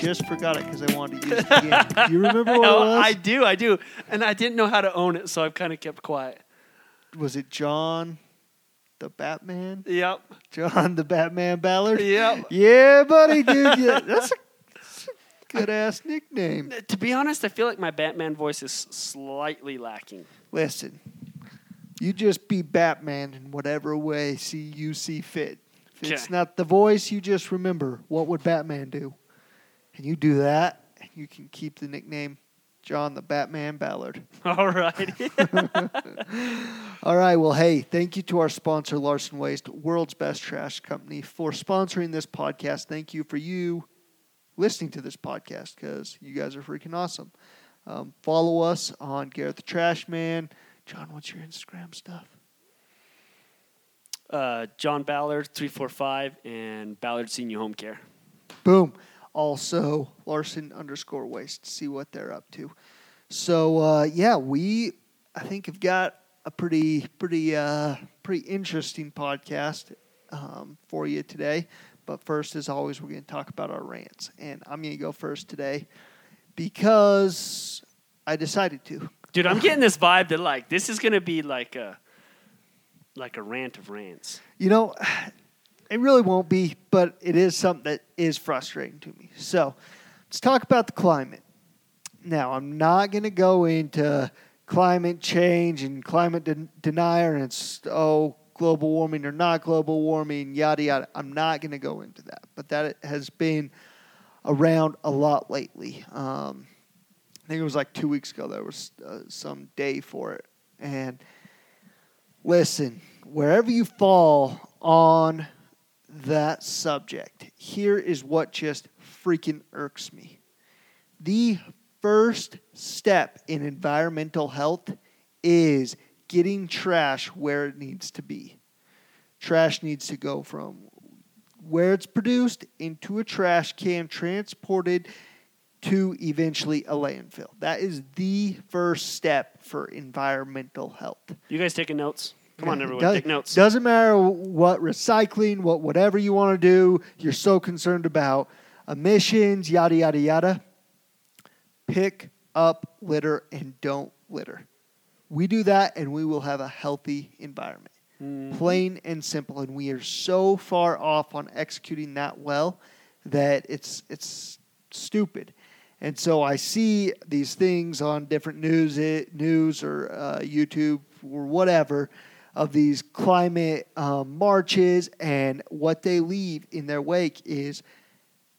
just forgot it because I wanted to use it again. Do you remember what Oh, it was? I do, I do, and I didn't know how to own it, so I've kind of kept quiet. was it John the Batman? Yep, John the Batman Ballard? yep. Yeah, buddy, dude. Yeah, that's a, good ass nickname. Uh, to be honest, I feel like my Batman voice is slightly lacking. Listen, you just be Batman in whatever way see you see fit. If it's not the voice, you just remember what would Batman do, and you do that, and you can keep the nickname John the Batman Ballard. All right. All right. Well, hey, thank you to our sponsor, Larson Waste, world's best trash company, for sponsoring this podcast. Thank you for you listening to this podcast because you guys are freaking awesome. Um, follow us on Garrett the Trash Man. John, what's your Instagram stuff? uh, John Ballard, 345, and Ballard Senior Home Care. Boom. Also, Larson underscore Waste. See what they're up to. So uh, yeah, we I think have got a pretty pretty uh, pretty interesting podcast um, for you today. But first, as always, we're going to talk about our rants, and I'm going to go first today because I decided to. Dude, I'm getting this vibe that like this is gonna be like a like a rant of rants. You know, it really won't be, but it is something that is frustrating to me. So let's talk about the climate. Now, I'm not going to go into climate change and climate den- denier and it's, oh, global warming or not global warming, yada, yada. I'm not going to go into that. But that has been around a lot lately. Um, I think it was like two weeks ago, there was uh, some day for it. And listen, wherever you fall on that subject, here is what just freaking irks me. The first step in environmental health is getting trash where it needs to be. Trash needs to go from where it's produced into a trash can, transported to eventually a landfill. That is the first step for environmental health. You guys taking notes? Come on, everyone, does- take notes. Doesn't matter what recycling, what whatever you want to do, you're so concerned about emissions, yada yada yada. Pick up litter and don't litter. We do that and we will have a healthy environment. Mhm. Plain and simple. And we are so far off on executing that well that it's it's stupid. And so I see these things on different news news or uh, YouTube or whatever of these climate um, marches, and what they leave in their wake is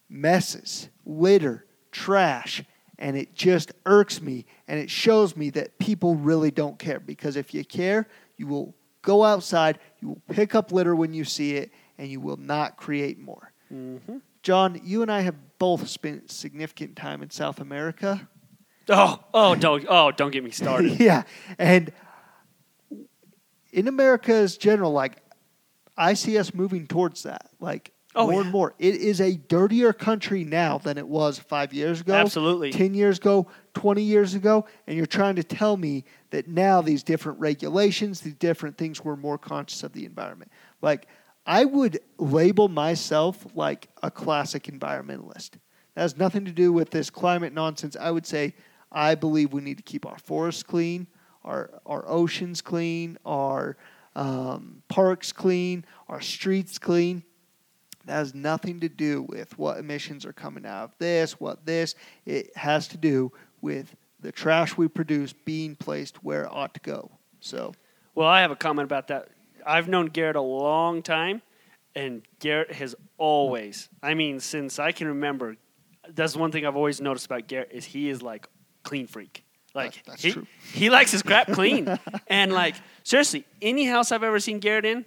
messes, litter, trash, and it just irks me and it shows me that people really don't care because if you care, you will go outside, you will pick up litter when you see it, and you will not create more. Mhm. John, you and I have both spent significant time in South America. Oh, oh, don't, oh, don't get me started. yeah, and in America America's general, like I see us moving towards that, like Oh, more yeah. and more. It is a dirtier country now than it was five years ago, Absolutely. ten years ago, twenty years ago, and you're trying to tell me that now these different regulations, these different things, we're more conscious of the environment. Like I would label myself like a classic environmentalist. That has nothing to do with this climate nonsense. I would say I believe we need to keep our forests clean, our our oceans clean, our um, parks clean, our streets clean. That has nothing to do with what emissions are coming out of this, what this. It has to do with the trash we produce being placed where it ought to go. So, Well, I have a comment about that. I've known Garrett a long time, and Garrett has always, I mean, since I can remember, that's one thing I've always noticed about Garrett is he is like clean freak. Like That- that's he, true. he likes his crap clean, and like seriously, any house I've ever seen Garrett in,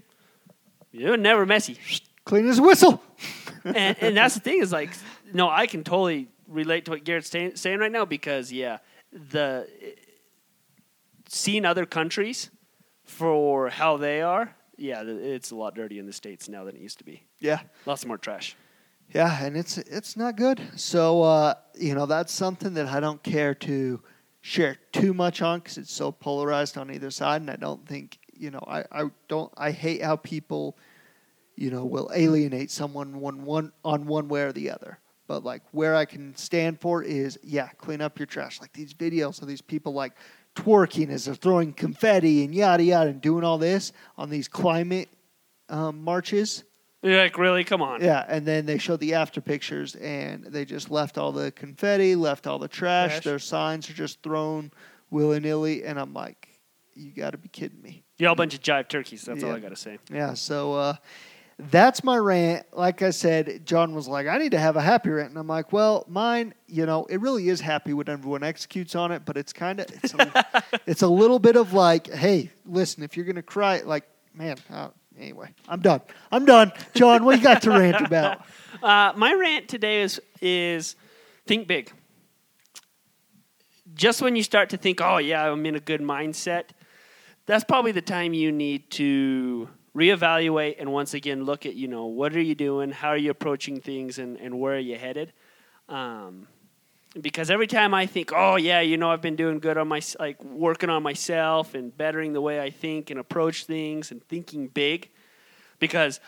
you're never messy. clean as a whistle. and, and that's the thing is like, no, I can totally relate to what Garrett's saying, saying right now because yeah, the seeing other countries for how they are, yeah, it's a lot dirtier in the states now than it used to be. Yeah. Lots more trash. Yeah, and it's it's not good. So uh, you know that's something that I don't care to share too much on because it's so polarized on either side, and I don't think you know I, I don't I hate how people you know will alienate someone one one on one way or the other. But like where I can stand for is yeah, clean up your trash. Like these videos of these people like twerking as they're throwing confetti and yada yada and doing all this on these climate um, marches. You're like, really? Come on. Yeah, and then they showed the after pictures, and they just left all the confetti, left all the trash. Trash. Their signs are just thrown willy nilly, and I'm like, you got to be kidding me. You're a bunch of jive turkeys. That's all Yeah. I got to say. Yeah, so uh, that's my rant. Like I said, John was like, I need to have a happy rant, and I'm like, well, mine, you know, it really is happy when everyone executes on it, but it's kind of it's a, it's a little bit of like, hey, listen, if you're gonna cry, like, man. Uh, anyway, I'm done. I'm done. John, what you got to rant about? Uh, my rant today is is think big. Just when you start to think, oh yeah, I'm in a good mindset, that's probably the time you need to reevaluate and once again look at you know what are you doing, how are you approaching things, and, and where are you headed. Um, because every time I think, oh yeah, you know, I've been doing good on my like working on myself and bettering the way I think and approach things and thinking big, because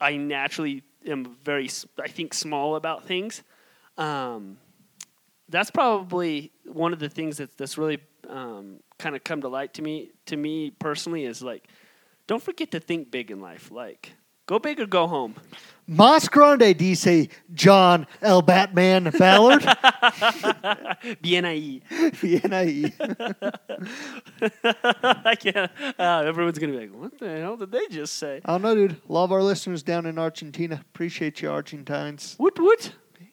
I naturally am very, I think small about things. Um, that's probably one of the things that's that's really um, kind of come to light to me to me personally is like, don't forget to think big in life. Like, go big or go home. Mas Grande dice John L. Batman Ballard. BNIE. BNIE. I can't. Uh, everyone's gonna be like, "What the hell did they just say?" I don't know, dude. Love our listeners down in Argentina. Appreciate you, Argentines. What? What?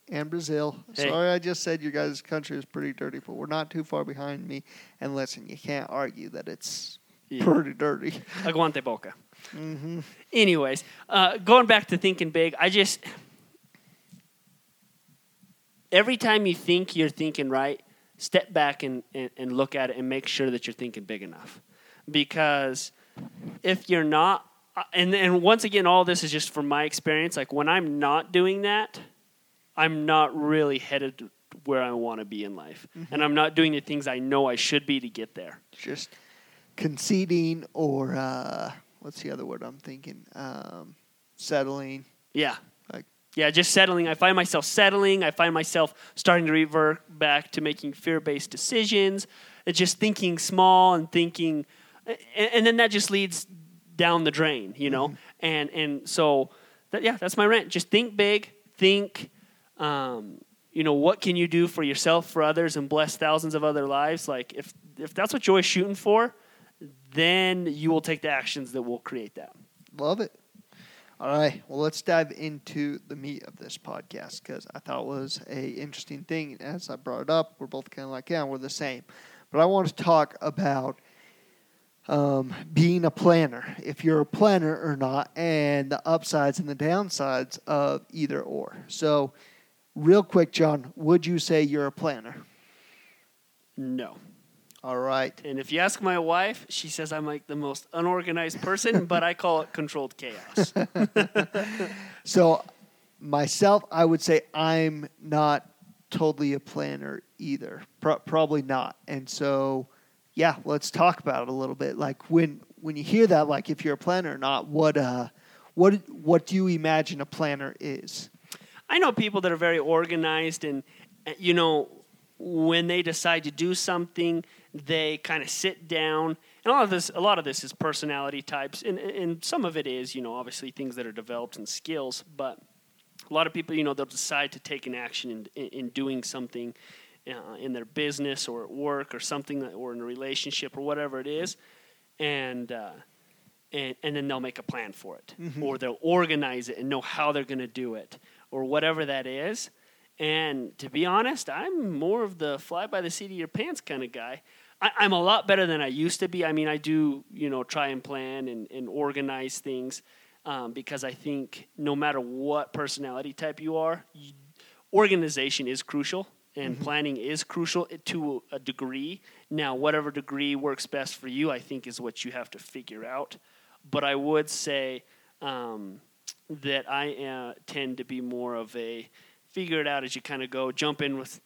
and Brazil. Hey. Sorry, I just said your guys' country is pretty dirty, but we're not too far behind me. And listen, you can't argue that it's Yeah. pretty dirty. Aguante boca. Hmm Anyways, uh, going back to thinking big, I just every time you think you're thinking right, step back and, and, and look at it and make sure that you're thinking big enough. Because if you're not, uh, and and once again, all this is just from my experience. Like when I'm not doing that, I'm not really headed where I want to be in life, and I'm not doing the things I know I should be to get there. Just conceding or uh, what's the other word I'm thinking? Um, settling. Yeah. Like- yeah, just settling. I find myself settling. I find myself starting to revert back to making fear-based decisions. It's just thinking small and thinking, and, and then that just leads down the drain, you know. And and so, that, yeah, that's my rant. Just think big. Think, um, you know, what can you do for yourself, for others, and bless thousands of other lives. Like if if that's what Joy's shooting for, then you will take the actions that will create that. Love it. All right. Well, let's dive into the meat of this podcast because I thought it was a interesting thing. As I brought it up, we're both kind of like, yeah, we're the same. But I want to talk about um, being a planner, if you're a planner or not, and the upsides and the downsides of either or. So, real quick, John, would you say you're a planner? No. All right. And if you ask my wife, she says I'm like the most unorganized person, but I call it controlled chaos. So, myself, I would say I'm not totally a planner either. Pro- probably not. And so, yeah, let's talk about it a little bit. Like when when you hear that, like if you're a planner or not, what uh, what what do you imagine a planner is? I know people that are very organized, and you know, when they decide to do something, they kind of sit down. And a lot of this, a lot of this is personality types, and and some of it is, you know, obviously things that are developed in skills. But a lot of people, you know, they'll decide to take an action in in, in doing something. Uh, in their business or at work or something that, or in a relationship or whatever it is, and uh, and, and then they'll make a plan for it or they'll organize it and know how they're going to do it or whatever that is and to be honest i'm more of the fly by the seat of your pants kind of guy I, i'm a lot better than i used to be i mean i do you know try and plan and, and organize things um, because i think no matter what personality type you are you, organization is crucial and planning is crucial to a degree. Now, whatever degree works best for you, I think, is what you have to figure out. But I would say um, that I uh, tend to be more of a figure it out as you kind of go, jump in with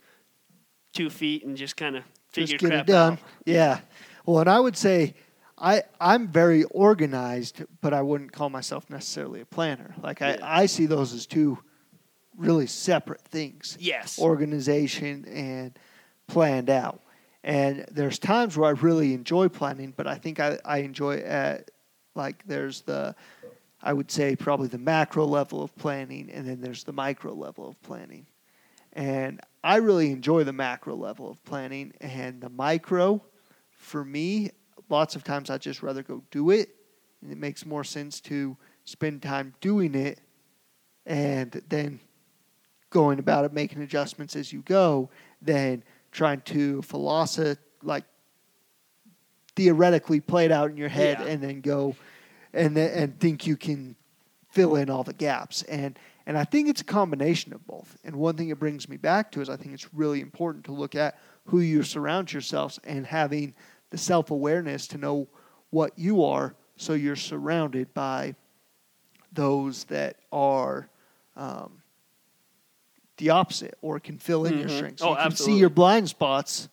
two feet and just kind of figure Just get it done. out. Yeah. Well, and I would say I I'm very organized, but I wouldn't call myself necessarily a planner. Like I, Yeah. I see those as two really separate things. Yes. Organization and planned out. And there's times where I really enjoy planning, but I think I, I enjoy at like there's the I would say probably the macro level of planning and then there's the micro level of planning. And I really enjoy the macro level of planning and the micro for me, lots of times I'd just rather go do it. And it makes more sense to spend time doing it and then going about it, making adjustments as you go, than trying to philosoph like theoretically play it out in your head Yeah. and then go and and think you can fill in all the gaps. And and I think it's a combination of both. And one thing it brings me back to is I think it's really important to look at who you surround yourselves and having the self awareness to know what you are so you're surrounded by those that are um, the opposite or can fill in your Mhm. strengths. Oh, you can absolutely. see your blind spots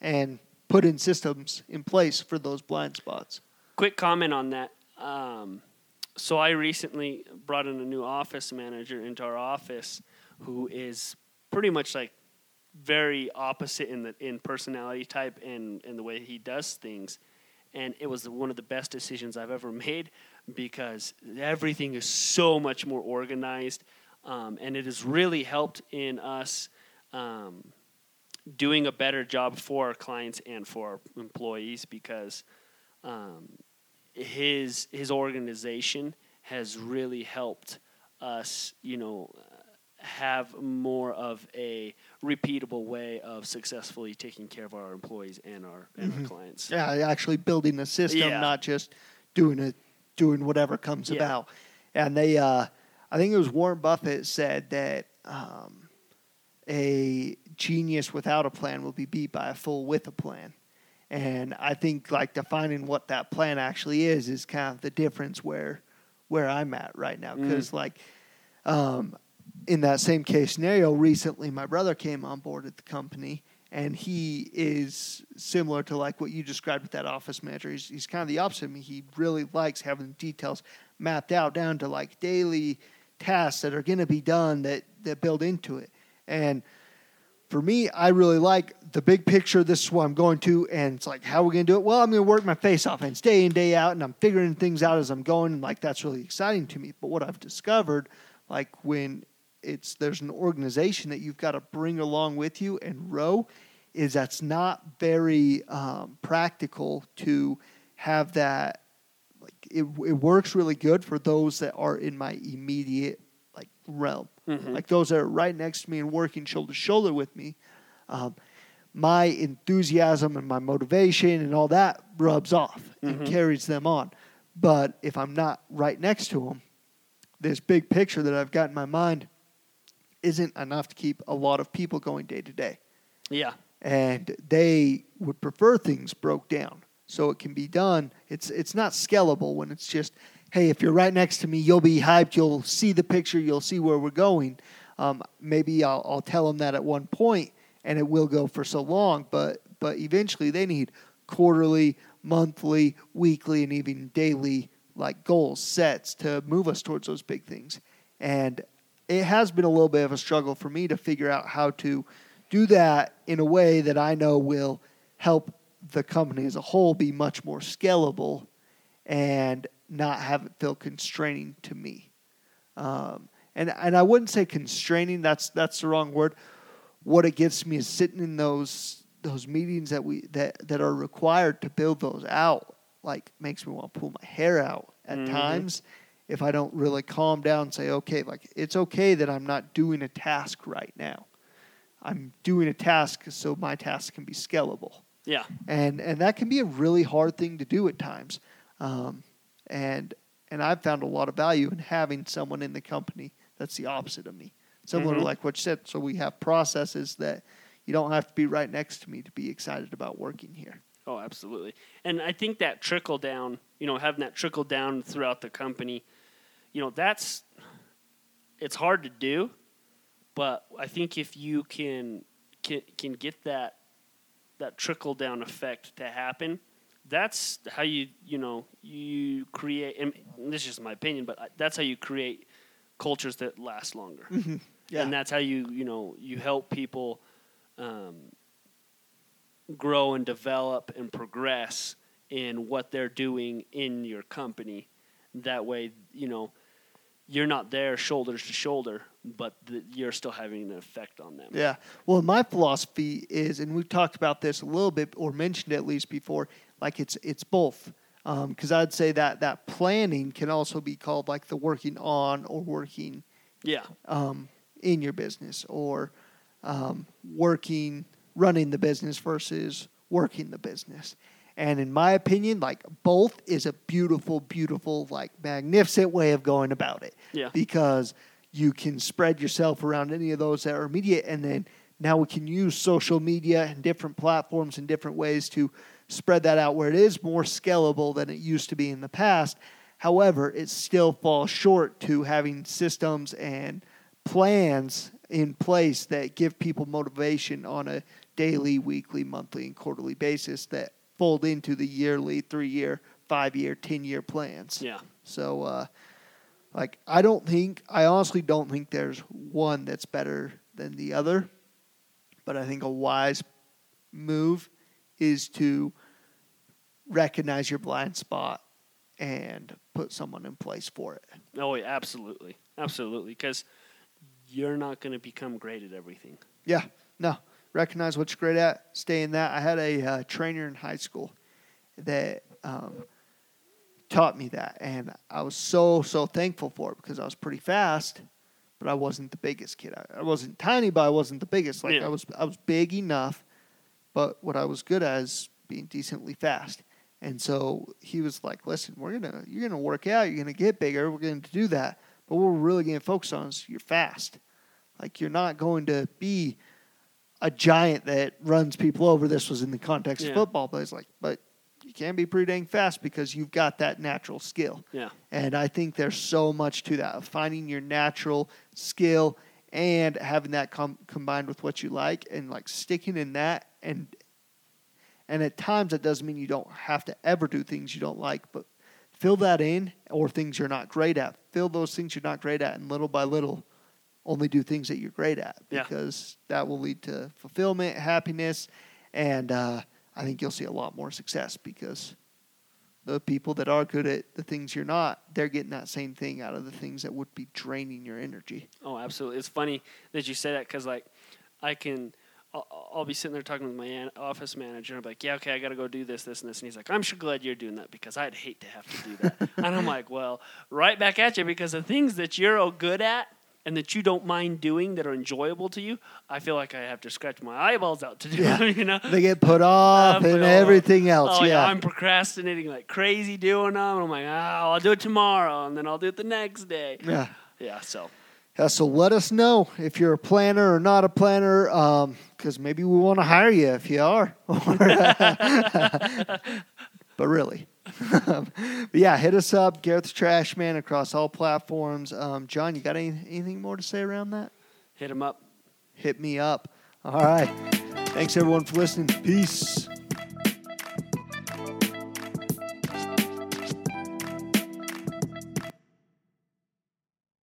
and put in systems in place for those blind spots. quick comment on that. Um, so I recently brought in a new office manager into our office, who is pretty much like very opposite in the in personality type and and the way he does things. And it was one of the best decisions I've ever made because everything is so much more organized, um, and it has really helped in us. Um, doing a better job for our clients and for our employees because um, his his organization has really helped us, you know, have more of a repeatable way of successfully taking care of our employees and our and our clients. Yeah, actually building a system, Yeah. not just doing it, doing whatever comes Yeah. about. And they, uh, I think it was Warren Buffett said that um, a genius without a plan will be beat by a fool with a plan. And I think like defining what that plan actually is is kind of the difference where where I'm at right now. Because like um, in that same case scenario, recently my brother came on board at the company, and he is similar to like what you described with that office manager. He's, he's kind of the opposite of me. He really likes having the details mapped out down to like daily tasks that are going to be done that that build into it. And for me, I really like the big picture. This is what I'm going to, and it's like, how are we going to do it? Well, I'm going to work my face off, and day in, day out, and I'm figuring things out as I'm going, and like that's really exciting to me. But what I've discovered, like when it's there's an organization that you've got to bring along with you and row, is that's not very um, practical to have that. Like it, it works really good for those that are in my immediate realm Mhm. like those that are right next to me and working shoulder to shoulder with me, um, my enthusiasm and my motivation and all that rubs off and Mhm. carries them on. But if I'm not right next to them, this big picture that I've got in my mind isn't enough to keep a lot of people going day to day Yeah. and they would prefer things broke down so it can be done it's it's not scalable when it's just hey if you're right next to me you'll be hyped. You'll see the picture. You'll see where we're going. Um, maybe I'll, I'll tell them that at one point and it will go for so long but but eventually they need quarterly monthly weekly and even daily like goals sets to move us towards those big things. And it has been a little bit of a struggle for me to figure out how to do that in a way that I know will help the company as a whole be much more scalable and not have it feel constraining to me. Um, and and I wouldn't say constraining. That's that's the wrong word. What it gets me is sitting in those those meetings that we that that are required to build those out. Like makes me want to pull my hair out at Mhm. times if I don't really calm down and say, okay, like it's okay that I'm not doing a task right now. I'm doing a task so my task can be scalable Yeah. and and that can be a really hard thing to do at times. Um, and and I've found a lot of value in having someone in the company that's the opposite of me, similar to Mhm. like what you said. So we have processes that you don't have to be right next to me to be excited about working here. Oh, absolutely. And I think that trickle down, you know, having that trickle down throughout the company, you know, that's it's hard to do, but I think if you can can, can get that that trickle down effect to happen, that's how you you know you create. And this is just my opinion, but that's how you create cultures that last longer. Yeah. and that's how you you know you help people um, grow and develop and progress in what they're doing in your company. That way, you know, you're not there shoulders to shoulder, but the, you're still having an effect on them. Yeah. Well, my philosophy is, and we've talked about this a little bit, or mentioned it at least before. Like it's it's both, because I'd say that that planning can also be called like the working on or working Yeah. um, in your business, or um, working running the business versus working the business. And in my opinion, like both is a beautiful, beautiful, like magnificent way of going about it. Yeah. Because you can spread yourself around any of those that are immediate, and then now we can use social media and different platforms in different ways to spread that out where it is more scalable than it used to be in the past. However, it still falls short to having systems and plans in place that give people motivation on a daily, weekly, monthly, and quarterly basis that fold into the yearly, three year, five year, 10 year plans. Yeah. So, uh, like, I don't think, I honestly don't think there's one that's better than the other. But I think a wise move is to recognize your blind spot and put someone in place for it. Oh, yeah, absolutely, absolutely, because you're not going to become great at everything. Yeah, no. Recognize what you're great at. Stay in that. I had a uh, trainer in high school that um, taught me that, and I was so so thankful for it because I was pretty fast, but I wasn't the biggest kid. I, I wasn't tiny, but I wasn't the biggest. Like Yeah. I was I was big enough, but what I was good at is being decently fast. And so he was like, "Listen, we're gonna you're gonna work out. You're gonna get bigger. We're going to do that. But what we're really going to focus on is you're fast. Like you're not going to be." a giant that runs people over. This was in the context Yeah. of football, but it's like, but you can be pretty dang fast because you've got that natural skill. Yeah. And I think there's so much to that of finding your natural skill and having that com- combined with what you like and like sticking in that and and at times that doesn't mean you don't have to ever do things you don't like, but fill that in or things you're not great at. Fill those things you're not great at and little by little only do things that you're great at Yeah. because that will lead to fulfillment, happiness, and uh, I think you'll see a lot more success because the people that are good at the things you're not, they're getting that same thing out of the things that would be draining your energy. Oh, absolutely. It's funny that you say that because, like, I can, I'll, I'll be sitting there talking with my an- office manager. And I'm like, yeah, okay, I got to go do this, this, and this. And he's like, I'm sure glad you're doing that because I'd hate to have to do that. and I'm like, well, right back at you because the things that you're all good at and that you don't mind doing that are enjoyable to you, I feel like I have to scratch my eyeballs out to do Yeah. them, you know? They get put off Uh, and uh, everything else. Oh, yeah. I'm procrastinating like crazy doing them. And I'm like, oh, I'll do it tomorrow. And then I'll do it the next day. yeah. Yeah, so. Yeah, so let us know if you're a planner or not a planner, because maybe we want to hire you if you are. but really. but yeah, hit us up, Garrett the Trash Man, across all platforms. Um, John, you got any, anything more to say around that? Hit him up. Hit me up. All right. Thanks, everyone, for listening. Peace.